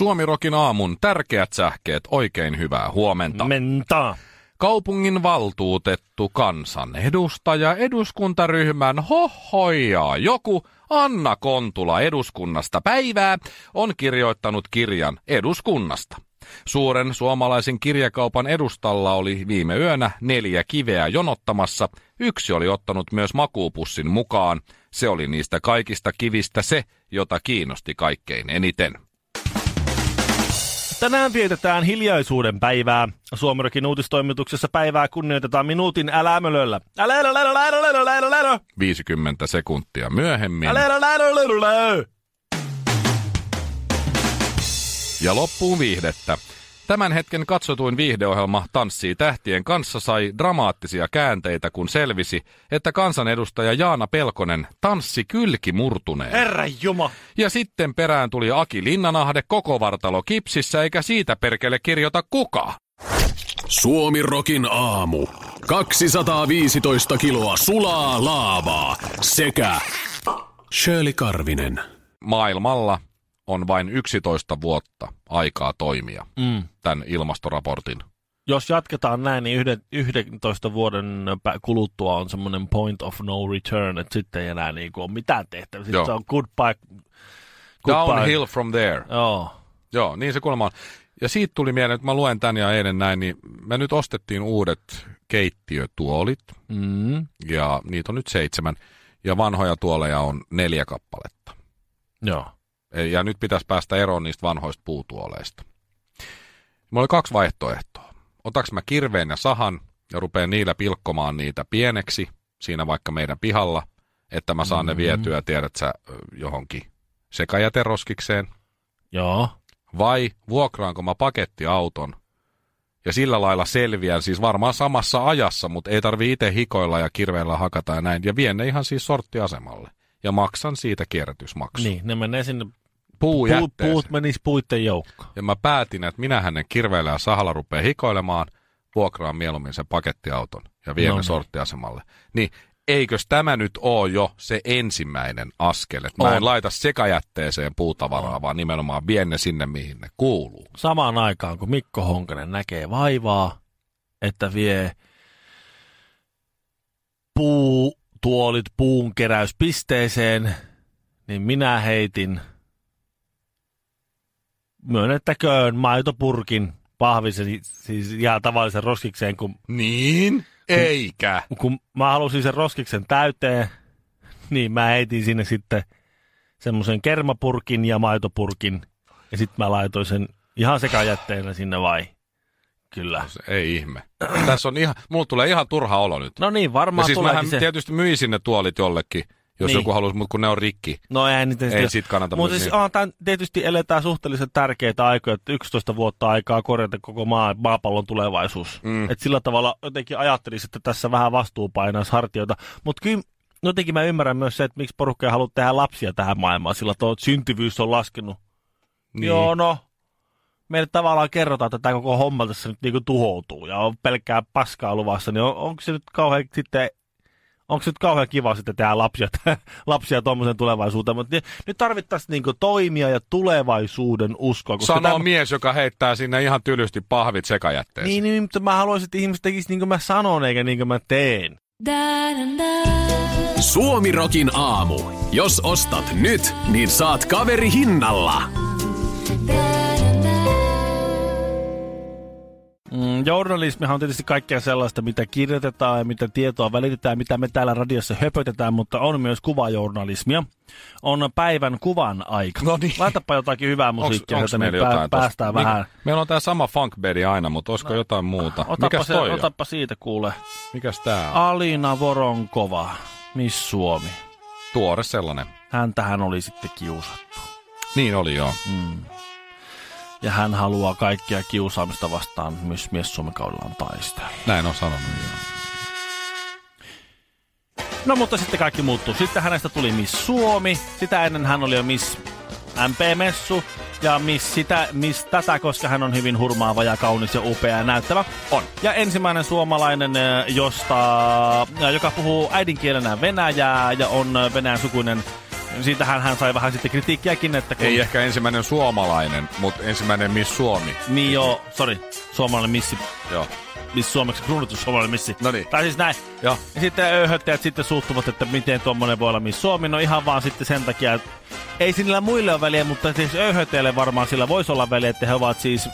Suomirokin aamun tärkeät sähkeet, oikein hyvää huomenta. Menta. Kaupungin valtuutettu kansanedustaja eduskuntaryhmän hohoja joku Anna Kontula eduskunnasta päivää on kirjoittanut kirjan eduskunnasta. Suuren suomalaisen kirjakaupan edustalla oli viime yönä neljä kiveä jonottamassa. Yksi oli ottanut myös makuupussin mukaan. Se oli niistä kaikista kivistä se, jota kiinnosti kaikkein eniten. Tänään vietetään hiljaisuuden päivää. Suomerokin uutistoimituksessa päivää kunnioitetaan minuutin älämölöllä. Älä, älä, älä, älä, älä, älä, älä, älä, 50 sekuntia myöhemmin. Ja loppuun viihdettä. Tämän hetken katsotuin viihdeohjelma Tanssii tähtien kanssa sai dramaattisia käänteitä, kun selvisi, että kansanedustaja Jaana Pelkonen tanssi kylki murtuneen. Herra Juma. Ja sitten perään tuli Aki Linnanahde koko vartalo kipsissä, eikä siitä perkele kirjoita kuka. Suomi Rokin aamu. 215 kiloa sulaa laavaa sekä Shirley Karvinen. Maailmalla on vain 11 vuotta aikaa toimia Mm. tämän ilmastoraportin. Jos jatketaan näin, niin yhden, 11 vuoden kuluttua on semmoinen point of no return, että sitten ei enää niinku ole mitään tehtävää. Sitten Joo. se on goodbye. goodbye. Downhill from there. Joo. Joo, niin se kuulemma on. Ja siitä tuli mieleen, että mä luen tän ja eilen näin, niin me nyt ostettiin uudet keittiötuolit, Mm. ja niitä on nyt seitsemän, ja vanhoja tuoleja on neljä kappaletta. Joo. Ja nyt pitäisi päästä eroon niistä vanhoista puutuoleista. Mulla oli kaksi vaihtoehtoa. Otaks mä kirveen ja sahan ja rupeen niillä pilkkomaan niitä pieneksi siinä vaikka meidän pihalla, että mä saan mm-hmm. ne vietyä, tiedät sä, johonkin sekajäteroskikseen. Joo. Vai vuokraanko mä pakettiauton ja sillä lailla selviän, siis varmaan samassa ajassa, mutta ei tarvi itse hikoilla ja kirveellä hakata ja näin. Ja vien ne ihan siis sorttiasemalle. Ja maksan siitä kierrätysmaksun. Niin, ne menee sinne. Puut, Puujätteeseen. puut menis puitten joukkoon. Ja mä päätin, että minä hänen kirveellä ja sahalla rupeaa hikoilemaan, vuokraan mieluummin sen pakettiauton ja vien No ne sorttiasemalle. Niin eikös tämä nyt ole jo se ensimmäinen askel, että mä On. en laita sekajätteeseen puutavaraa, vaan nimenomaan vien ne sinne, mihin ne kuuluu. Samaan aikaan, kun Mikko Honkanen näkee vaivaa, että vie puutuolit puun keräyspisteeseen, niin minä heitin myönnettäköön maitopurkin pahvisen, siis ihan tavallisen roskikseen, kun, Niin? Eikä. kun mä halusin sen roskiksen täyteen, niin mä heitin sinne sitten semmoisen kermapurkin ja maitopurkin, ja sitten mä laitoin sen ihan sekajätteenä sinne vai? Kyllä. Se Ei ihme. Tässä on ihan, mulla tulee ihan turha olo nyt. No niin, Ja varmaan siis tuleekin mähän se. tietysti myisin ne tuolit jollekin, jos Niin. joku halusi, mutta kun ne on rikki. No ei niitä Ei sit kannata Mutta siis niin. tämän, tietysti eletään suhteellisen tärkeitä aikoja, että 11 vuotta aikaa korjata koko maa, maapallon tulevaisuus. Mm. Et sillä tavalla jotenkin ajattelisin, että tässä vähän vastuu painaisi hartioita. Mutta kyllä jotenkin mä ymmärrän myös se, että miksi porukka ei halua tehdä lapsia tähän maailmaan, sillä tuo syntyvyys on laskenut. Niin. Joo, no. Meille tavallaan kerrotaan, että tämä koko homma tässä nyt niinku tuhoutuu ja on pelkkää paskaa luvassa, niin on, onko se nyt kauhean sitten, onko se nyt kauhean kiva sitten tehdä lapsia, lapsia tuommoisen tulevaisuuteen, mutta nyt tarvittaisiin niinku toimia ja tulevaisuuden uskoa. koska Sanoo tämä- mies, joka heittää sinne ihan tylysti pahvit sekajätteeseen. Niin, niin, mutta mä haluaisin, että ihmiset tekisivät niin kuin mä sanon, eikä niin kuin mä teen. Suomi Rokin aamu. Jos ostat nyt, niin saat kaveri hinnalla. Mm, journalismihan on tietysti kaikkea sellaista, mitä kirjoitetaan ja mitä tietoa välitetään, mitä me täällä radiossa höpötetään, mutta on myös kuvajournalismia. On päivän kuvan aika. No niin. Laitapa jotakin hyvää musiikkia, onks jotta me meillä pää- päästään Mikä- vähän. Meillä on tää sama funkbedi aina, mutta olisiko jotain muuta? Otappa, Mikäs se, toi on? otappa siitä kuule. Mikäs tää on? Alina Voronkova, Miss Suomi. Tuore sellainen. häntähän oli sitten kiusattu. Niin oli joo. Mm. Ja hän haluaa kaikkia kiusaamista vastaan myös mies Suomen kaudellaan taistella. Näin on sanonut. Joo. No mutta sitten kaikki muuttuu. Sitten hänestä tuli Miss Suomi. Sitä ennen hän oli jo Miss MP-messu. Ja Miss, sitä, miss tätä, koska hän on hyvin hurmaava ja kaunis ja upea ja näyttävä. On. Ja ensimmäinen suomalainen, eh, josta, joka puhuu äidinkielenä venäjää ja on eh, venäjän sukuinen Siitähän hän sai vähän sitten kritiikkiäkin, että kun... Ei ehkä ensimmäinen suomalainen, mutta ensimmäinen Miss Suomi. Niin joo, sorry, suomalainen missi. Joo. Miss Suomeksi kruunattu suomalainen missi. No niin. Tai siis näin. Joo. Ja sitten öyhöttäjät sitten suuttuvat, että miten tuommoinen voi olla Miss Suomi. No ihan vaan sitten sen takia, että ei sillä muille ole väliä, mutta siis öyhöttäjille varmaan sillä voisi olla väliä, että he ovat siis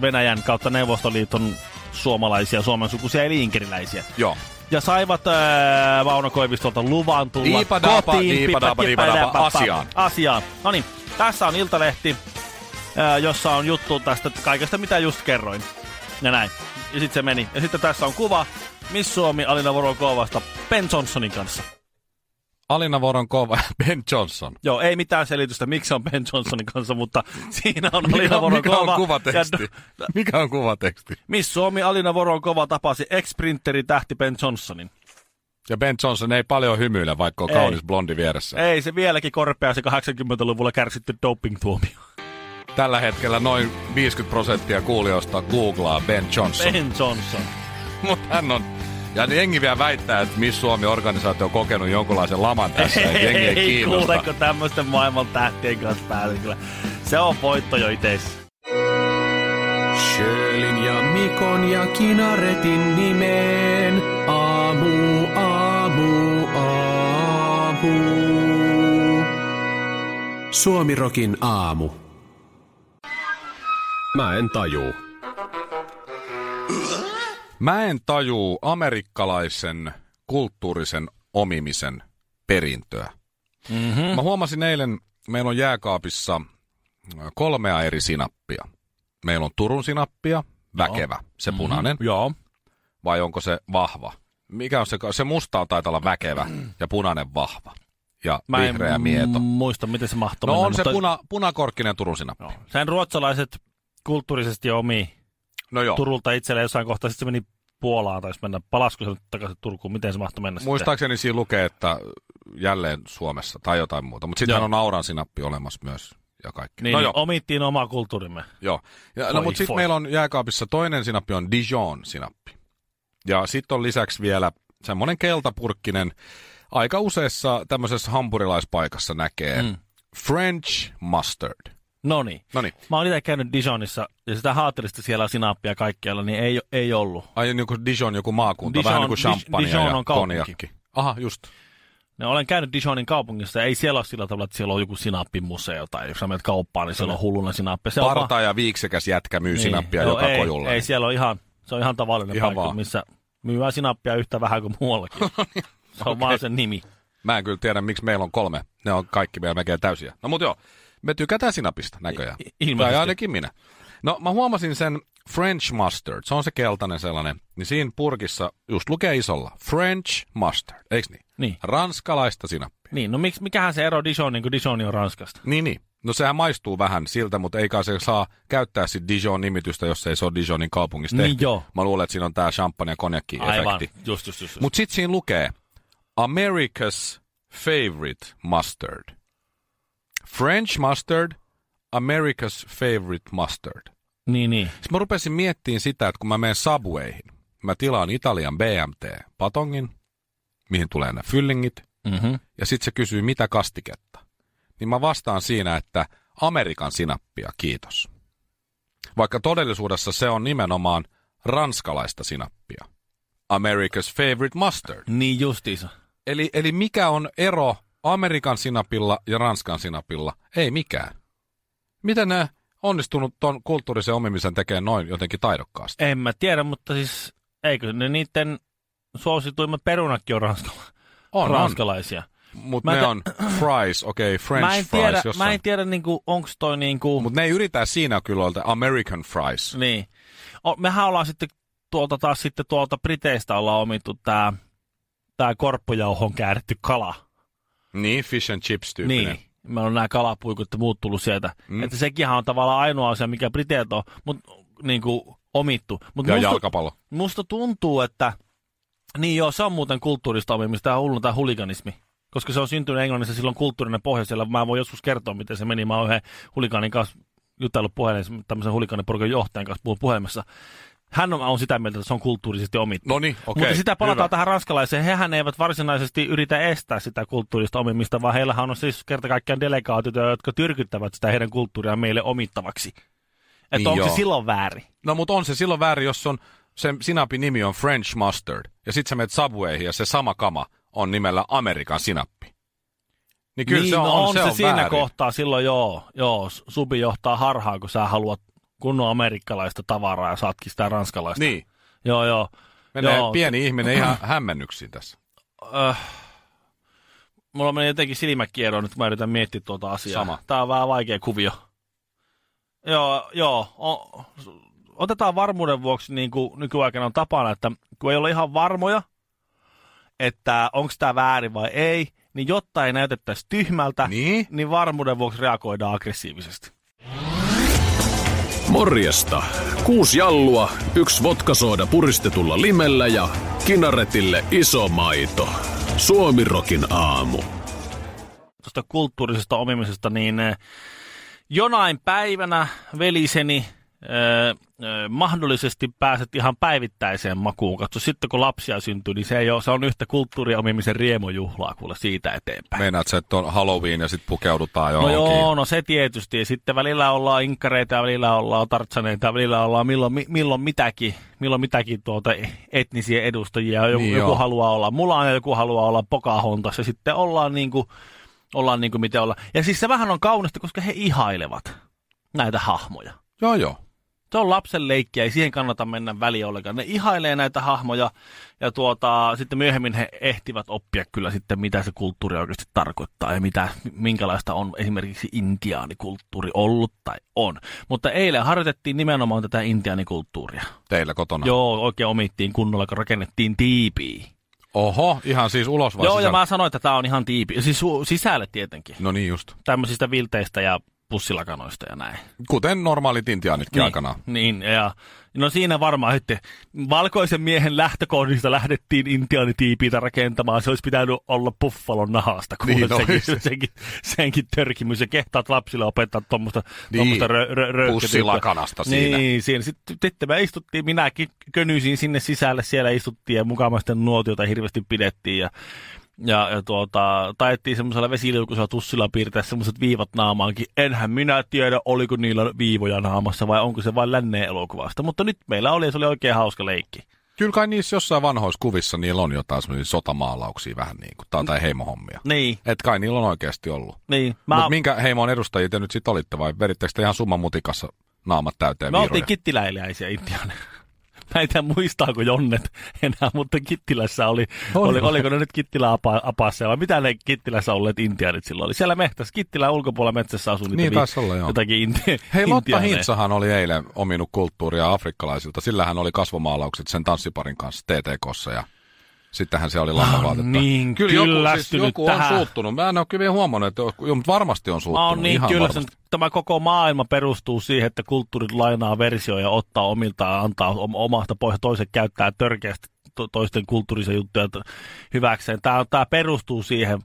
Venäjän kautta Neuvostoliiton suomalaisia, suomen sukuisia eli inkeriläisiä. Joo. Ja saivat äh, Vauno Koivistolta luvan tulla Diipadaapa, kotiin. diipadaapa, diipadaapa, asiaan. Asiaan. No niin, tässä on Iltalehti, äh, jossa on juttu tästä kaikesta, mitä just kerroin. Ja näin. Ja sitten se meni. Ja sitten tässä on kuva Miss Suomi Alina Vorokovasta Ben Johnsonin kanssa. Alina Voronkova, Ben Johnson. Joo, ei mitään selitystä, miksi on Ben Johnsonin kanssa, mutta siinä on Mikä, Alina mikä Vorokova. on kuvateksti? Ja, Mikä on kuvateksti? Miss Suomi Alina Vorokova tapasi ex-printeri tähti Ben Johnsonin. Ja Ben Johnson ei paljon hymyile, vaikka on Ei. kaunis blondi vieressä. Ei, se vieläkin korpea se 80-luvulla kärsitty doping-tuomio. Tällä hetkellä noin 50 prosenttia kuulijoista googlaa Ben Johnson. Ben Johnson. Mutta hän on... Ja jengi vielä väittää, että Miss Suomi-organisaatio on kokenut jonkunlaisen laman tässä, että jengi ei kiinnosta. tämmöisten maailman tähtien kanssa päälle kyllä. Se on voitto jo itse. Sjölin ja Mikon ja Kinaretin nimeen. Aamu, aamu, aamu. Suomirokin aamu. Mä en tajuu. Mä en tajuu amerikkalaisen kulttuurisen omimisen perintöä. Mm-hmm. Mä huomasin eilen, meillä on jääkaapissa kolmea eri sinappia. Meillä on Turun sinappia, väkevä, se punainen, mm-hmm. Joo. vai onko se vahva? Mikä on se, se musta taitaa olla väkevä ja punainen vahva ja Mä en vihreä mieto. m- muista, miten se mahtoi No mennä, on se mutta- puna, punakorkkinen Turun sinappi. Joo. Sen ruotsalaiset kulttuurisesti omi No joo. Turulta itselleen jossain kohtaa, sitten se meni Puolaan, taisi mennä, palasko se takaisin Turkuun, miten se mahtoi mennä Muistaakseni siinä lukee, että jälleen Suomessa tai jotain muuta. Mutta sitten on auran sinappi olemassa myös ja kaikki. sitten? Niin, no niin joo, omittiin oma kulttuurimme. joo. Ja, no, mutta sitten meillä on jääkaapissa toinen sinappi on Dijon sinappi. Ja sitten on lisäksi vielä semmoinen keltapurkkinen, aika useassa tämmöisessä hampurilaispaikassa näkee mm. French mustard. No niin. No niin, Mä oon itse käynyt Dijonissa, ja sitä haattelista siellä sinappia kaikkialla, niin ei, ei ollut. ai niin kuin Dijon joku maakunta, Dijon- vähän niin kuin champagne Dijon ja on konjakki. Aha, just. Ne olen käynyt Dijonin kaupungissa, ja ei siellä ole sillä tavalla, että siellä on joku sinappimuseo, tai jos sä menet kauppaan, niin siellä on hulluna sinappi. Se on vaan- Parta ja viiksekäs jätkä myy sinappia Joo, joka ei, kojulla. Ei, siellä on ihan, se on ihan tavallinen Ihan paikka, vaan. missä myyvää sinappia yhtä vähän kuin muuallakin. se on vaan sen nimi. Mä en kyllä tiedä, miksi meillä on kolme. Ne on kaikki vielä melkein täysiä. No mut joo, me tykätään sinapista näköjään. I- ilmeisesti. Tai ainakin minä. No mä huomasin sen French mustard, se on se keltainen sellainen, niin siinä purkissa just lukee isolla French mustard, eiks niin? Niin. Ranskalaista sinappia. Niin, no miksi, mikähän se ero Dijonin, kun Dijoni on Ranskasta? Niin, niin. No sehän maistuu vähän siltä, mutta eikä se saa käyttää sit Dijon-nimitystä, jos ei se ole Dijonin kaupungissa Niin tehty. joo. Mä luulen, että siinä on tää champagne ja konjakki-efekti. Aivan, just, just, just. just. Mutta sitten siinä lukee America's favorite mustard. French mustard, America's favorite mustard. Niin, niin. Sitten mä rupesin miettimään sitä, että kun mä menen Subwayhin, mä tilaan Italian BMT-patongin, mihin tulee ne fyllingit, Mm-hmm. ja sitten se kysyy, mitä kastiketta. Niin mä vastaan siinä, että Amerikan sinappia, kiitos. Vaikka todellisuudessa se on nimenomaan ranskalaista sinappia. America's favorite mustard. Niin justiinsa. Eli, eli mikä on ero Amerikan sinapilla ja Ranskan sinapilla? Ei mikään. Miten ne onnistunut ton kulttuurisen omimisen tekee noin jotenkin taidokkaasti? En mä tiedä, mutta siis eikö ne niiden suosituimmat perunatkin on ranskala- On, on. ranskalaisia. Mutta ne te- on fries, okei, okay, French mä en fries tiedä, jossain. mä en tiedä niinku, onks toi niinku... Mutta ne ei yritä siinä kyllä olla American fries. Niin. O, mehän ollaan sitten tuolta taas sitten tuolta Briteistä ollaan omittu tää, tää korppujauhon kääritty kala. Niin, fish and chips tyyppinen. Niin. Meillä on nämä kalapuikut ja muut tullut sieltä. Mm. Että sekin on tavallaan ainoa asia, mikä Briteet on mut, niin kuin, omittu. Mut Ja musta, jalkapallo. musta tuntuu, että niin joo, se on muuten kulttuurista omimista, tämä hullu tämä huliganismi. Koska se on syntynyt Englannissa silloin kulttuurinen pohja siellä. Mä voin joskus kertoa, miten se meni. Mä oon yhden huligaanin kanssa jutellut puhelimessa, tämmöisen huligaaniporukan johtajan kanssa puhun puhelimessa. Hän on, on sitä mieltä, että se on kulttuurisesti omittu. No niin, okei. Mutta sitä palataan hyvä. tähän ranskalaiseen. Hehän eivät varsinaisesti yritä estää sitä kulttuurista omimista, vaan heillähän on siis kerta kaikkiaan delegaatioita, jotka tyrkyttävät sitä heidän kulttuuriaan meille omittavaksi. Että Niin onko joo. se silloin väärin? No mutta on se silloin väärin, jos on, sen sinapin nimi on French mustard, ja sit sä menet Subwayhin ja se sama kama on nimellä Amerikan sinappi. Niin kyllä niin, se on, no on se, se, on siinä väärin. kohtaa silloin joo, joo, subi johtaa harhaan, kun sä haluat kunnon amerikkalaista tavaraa ja saatkin sitä ranskalaista. Niin, Joo, joo. menee Joo. pieni ihminen ihan hämmennyksiin tässä. Öh, mulla meni jotenkin silmäkierro nyt, kun mä yritän miettiä tuota asiaa. Sama. Tää on vähän vaikea kuvio. Joo, joo. O, otetaan varmuuden vuoksi, niin kuin nykyaikana on tapana, että kun ei ole ihan varmoja, että onko tämä väärin vai ei, niin jotta ei näytettäisi tyhmältä, Niin? niin varmuuden vuoksi reagoidaan aggressiivisesti. Morjesta. Kuusi jallua, yksi vodkasooda puristetulla limellä ja kinaretille iso maito. Suomirokin aamu. tuosta kulttuurisesta omimisesta, niin eh, jonain päivänä veliseni mahdollisesti pääset ihan päivittäiseen makuun. Katso, sitten kun lapsia syntyy, niin se, ei ole, se on yhtä kulttuuriomimisen riemujuhlaa kuule siitä eteenpäin. Meinaat se, että on Halloween ja sitten pukeudutaan No johonkin. joo, no se tietysti. Ja sitten välillä ollaan inkkareita ja välillä ollaan tartsaneita välillä ollaan milloin, mi- milloin mitäkin, milloin mitäkin tuota etnisiä edustajia. Joku, Niin joku joo. haluaa olla mulaan ja joku haluaa olla Pocahontas ja sitten ollaan niin kuin, ollaan niin kuin miten ollaan. Ja siis se vähän on kaunista, koska he ihailevat näitä hahmoja. Joo, joo. Se on lapsen leikkiä, ei siihen kannata mennä väliin ollenkaan. Ne ihailee näitä hahmoja ja tuota, sitten myöhemmin he ehtivät oppia kyllä sitten, mitä se kulttuuri oikeasti tarkoittaa ja mitä, minkälaista on esimerkiksi intiaanikulttuuri ollut tai on. Mutta eilen harjoitettiin nimenomaan tätä intiaanikulttuuria. Teillä kotona. Joo, oikein omittiin kunnolla, kun rakennettiin tiipiä. Oho, ihan siis ulos vai Joo, ja sisällä? mä sanoin, että tämä on ihan tiipi. Siis sisälle tietenkin. No niin just. Tämmöisistä vilteistä ja pussilakanoista ja näin. Kuten normaalit intiaanitkin niin, aikanaan. Niin, ja no siinä varmaan sitten valkoisen miehen lähtökohdista lähdettiin intiaanitiipiitä rakentamaan. Se olisi pitänyt olla buffalon nahasta, kun Niin senkin, olisi. senkin, senkin törkimys. Ja kehtaat lapsille opettaa tuommoista Niin, rö, rö, rö, pussilakanasta siinä. Niin, siinä. Sitten, sitten me istuttiin, minäkin könyisin sinne sisälle, siellä istuttiin ja mukavasti nuotiota hirveästi pidettiin ja ja, ja tuota, taettiin semmoisella vesiliukuisella tussilla piirtää semmoiset viivat naamaankin. Enhän minä tiedä, oliko niillä viivoja naamassa vai onko se vain länneen elokuvasta. Mutta nyt meillä oli ja se oli oikein hauska leikki. Kyllä kai niissä jossain vanhoissa kuvissa niillä on jotain semmoisia sotamaalauksia vähän niin kuin, tai, tai heimohommia. Niin, Et kai niillä on oikeasti ollut. niin. Mä... Mutta minkä heimon edustajia te nyt sitten olitte vai verittekö te ihan summan mutikassa naamat täyteen me oltiin viiroja? kittiläiläisiä intiaaneja. Mä en tiedä muistaako Jonnet enää, mutta Kittilässä oli, Oli oli oliko ne nyt Kittilä apa, apassa vai mitä ne Kittilässä olleet intiaanit silloin oli. Siellä metsässä, Kittilän ulkopuolella metsässä asui niitä Niin taisi olla, joo. jotakin inti- Hei, Lotta. Hintsahan oli eilen ominut kulttuuria afrikkalaisilta. Sillähän oli kasvomaalaukset sen tanssiparin kanssa TTKssa ja sittenhän se oli lannavaatetta. niin kyllä joku, siis joku on tähän. suuttunut. Mä en ole kyllä huomannut, että joo, mutta varmasti on Mä suuttunut. oon niin ihan kyllä, varmasti. tämä koko maailma perustuu siihen, että kulttuurit lainaa versioja ja ottaa omiltaan ja antaa om- omasta pois ja toiset käyttää törkeästi to- toisten kulttuurisia juttuja hyväkseen. Tämä, tämä perustuu siihen.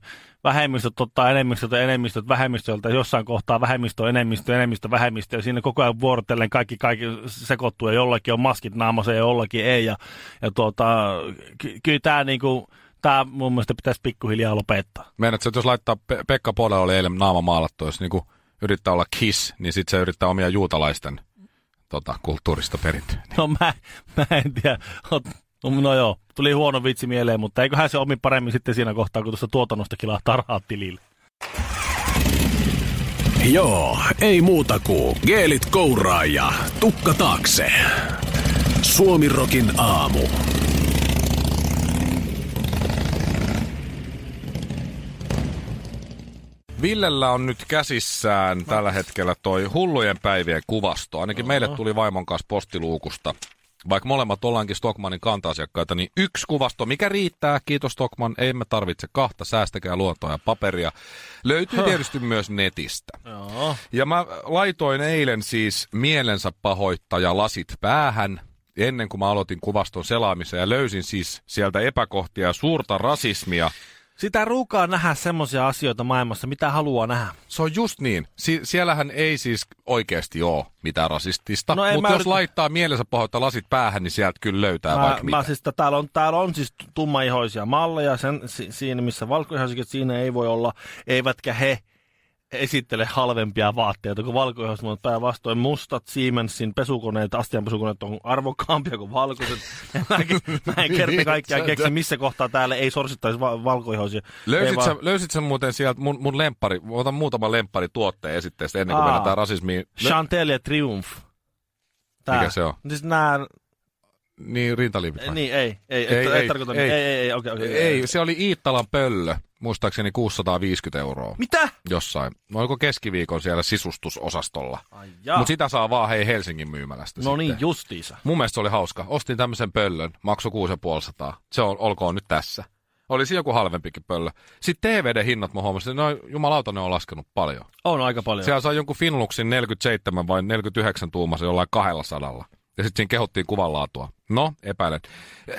Vähemmistöt ottaa enemmistöt ja enemmistöt vähemmistöltä. Jossain kohtaa vähemmistö, enemmistö, enemmistö, vähemmistö. Ja siinä koko ajan vuorotellen kaikki, kaikki sekoittuu. Ja jollakin on maskit naamassa ja jollakin ei. Ja, ja tuota, ky- kyllä tämä niinku, Tämä mun mielestä pitäisi pikkuhiljaa lopettaa. Meinaatko, että jos laittaa Pe- Pekka Pole oli eilen naama maalattu, jos niinku yrittää olla kiss, niin sitten se yrittää omia juutalaisten tota, kulttuurista perintöä. No mä, mä en tiedä. Ot- No joo, tuli huono vitsi mieleen, mutta eiköhän se omi paremmin sitten siinä kohtaa, kun tuosta tuotannosta kilahtaa rahat tilille. Joo, ei muuta kuin geelit kouraa ja tukka taakse. Suomirokin aamu. Villellä on nyt käsissään tällä hetkellä toi hullujen päivien kuvasto. Ainakin meille tuli vaimon kanssa postiluukusta vaikka molemmat ollaankin Stockmanin kanta-asiakkaita, niin yksi kuvasto, mikä riittää, kiitos Stockman, ei me tarvitse kahta, säästäkää luontoa ja paperia, löytyy tietysti myös netistä. Joo. Ja mä laitoin eilen siis mielensä pahoittaja lasit päähän, ennen kuin mä aloitin kuvaston selaamisen ja löysin siis sieltä epäkohtia ja suurta rasismia. Sitä ruukaa nähdä semmoisia asioita maailmassa, mitä haluaa nähdä. Se on just niin. Si- siellähän ei siis oikeasti ole mitään rasistista, No mutta jos yritä- laittaa mielensä pahoittaa lasit päähän, niin sieltä kyllä löytää Mä, vaikka mä mitä. siis, täällä, on, täällä on siis tummaihoisia malleja, sen, si, siinä missä valkoihoiset siinä ei voi olla, eivätkä he esittele halvempia vaatteita kuin valkoihoiset, mutta päinvastoin mustat Siemensin pesukoneet, astianpesukoneet on arvokkaampia kuin valkoiset. mä, en- mä en kerta kaikkiaan keksi, missä kohtaa täällä ei sorsittaisi va- valkoihoisia. Löysit sä, vaan- löysit sä muuten sieltä mun, mun lemppari, mä otan muutaman lemppari tuotteen esitteestä ennen kuin Aa. mennään rasismiin. Chantel ja Triumph. Mikä se on? Siis nää, niin, rintaliivit vai? niin ei, ei, Ei, ei, ei, ei, tarkoita, ei. ei, ei, ei, okei, okei. Ei, se oli Iittalan pöllö, muistaakseni 650 euroa Mitä? jossain. Oliko keskiviikon siellä sisustusosastolla? Mutta sitä saa vaan hei Helsingin myymälästä No sitten. niin, justiisa. Mun mielestä se oli hauska. Ostin tämmöisen pöllön, maksoi 6500. Se on, olkoon nyt tässä. Olisi joku halvempikin pöllö. Sitten TVD-hinnat mä huomasin, no jumalauta ne on laskenut paljon. On aika paljon. Siellä sai jonkun Finluxin 47 vai 49 tuumaisen jollain 200. Ja sitten siinä kehottiin kuvanlaatua. No, epäilen.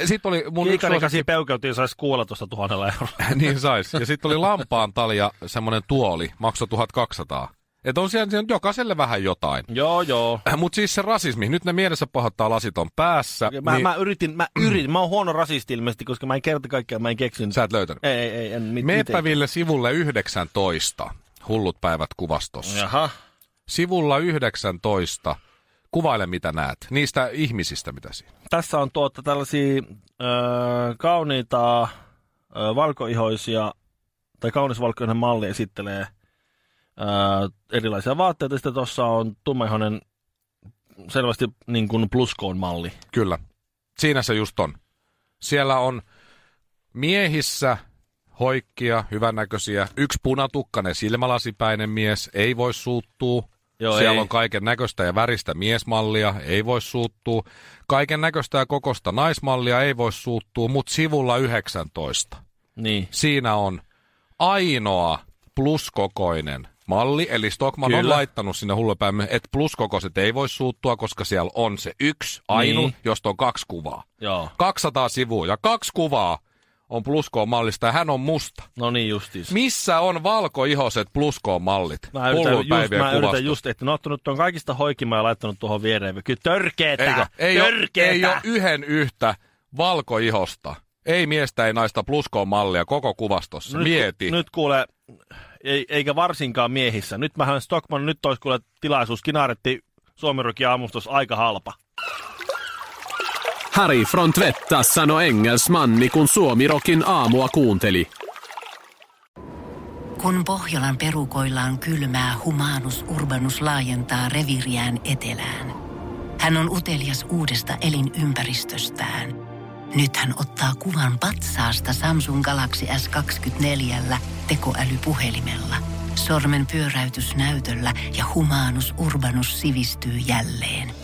Sitten oli mun yksi Kiikarikasi peukeutiin saisi kuulla tuosta tuhannella euroa. niin sais. Ja sitten oli lampaan talja semmoinen tuoli, maksoi 1200. Että on siellä, siellä jokaiselle vähän jotain. joo, joo. Mutta siis se rasismi, nyt ne mielessä pahoittaa lasit on päässä. Mä, niin mä yritin, mä yritin, mä oon huono rasisti ilmeisesti, koska mä en kerta kaikkiaan, mä en keksinyt. Sä et löytänyt. Ei, ei, ei, en mit, Meepä. Ville sivulle 19. Hullut päivät kuvastossa. Jaha. Sivulla 19. Kuvaile mitä näet. Niistä ihmisistä mitä siinä. Tässä on tuota tällaisia ö, kauniita ö, valkoihoisia, tai kaunis valkoinen malli esittelee ö, erilaisia vaatteita. Sitten tuossa on tummaihoinen, selvästi niin kuin pluskoon malli. Kyllä. Siinä se just on. Siellä on miehissä hoikkia, hyvännäköisiä. Yksi punatukkainen silmälasipäinen mies, ei voi suuttua. Joo, Siellä ei. on kaiken näköistä ja väristä miesmallia, ei voi suuttua. Kaiken näköistä ja kokosta naismallia ei voi suuttua, mutta sivulla 19. Niin. Siinä on ainoa pluskokoinen malli, eli Stockman Kyllä. on laittanut sinne hullupäimme, että pluskokoiset ei voi suuttua, koska siellä on se yksi ainu. Niin. josta on kaksi kuvaa. Joo. 200 sivua ja kaksi kuvaa on pluskoon mallista ja hän on musta. No niin justiis. Missä on valkoihoset pluskoon mallit? Mä yritän, just, mä yritän just, että ne on ottanut tuon kaikista hoikimaa ja laittanut tuohon viereen. Kyllä törkeetä, Eikö? Ei, ole, törkeetä. ei ole yhden yhtä valkoihosta. Ei miestä, ei naista pluskoon mallia koko kuvastossa. nyt, Mieti. Nyt kuule, ei, eikä varsinkaan miehissä. Nyt mähän Stockman, nyt olisi kuule tilaisuus. Kinaretti Suomirokin aamustus aika halpa. Harry från Tvättas sanoi engelsmanni, kun Suomirokin aamua kuunteli. Kun Pohjolan perukoillaan kylmää, humanus urbanus laajentaa reviriään etelään. Hän on utelias uudesta elinympäristöstään. Nyt hän ottaa kuvan patsaasta Samsung Galaxy S24 tekoälypuhelimella. Sormen pyöräytys näytöllä ja humanus urbanus sivistyy jälleen.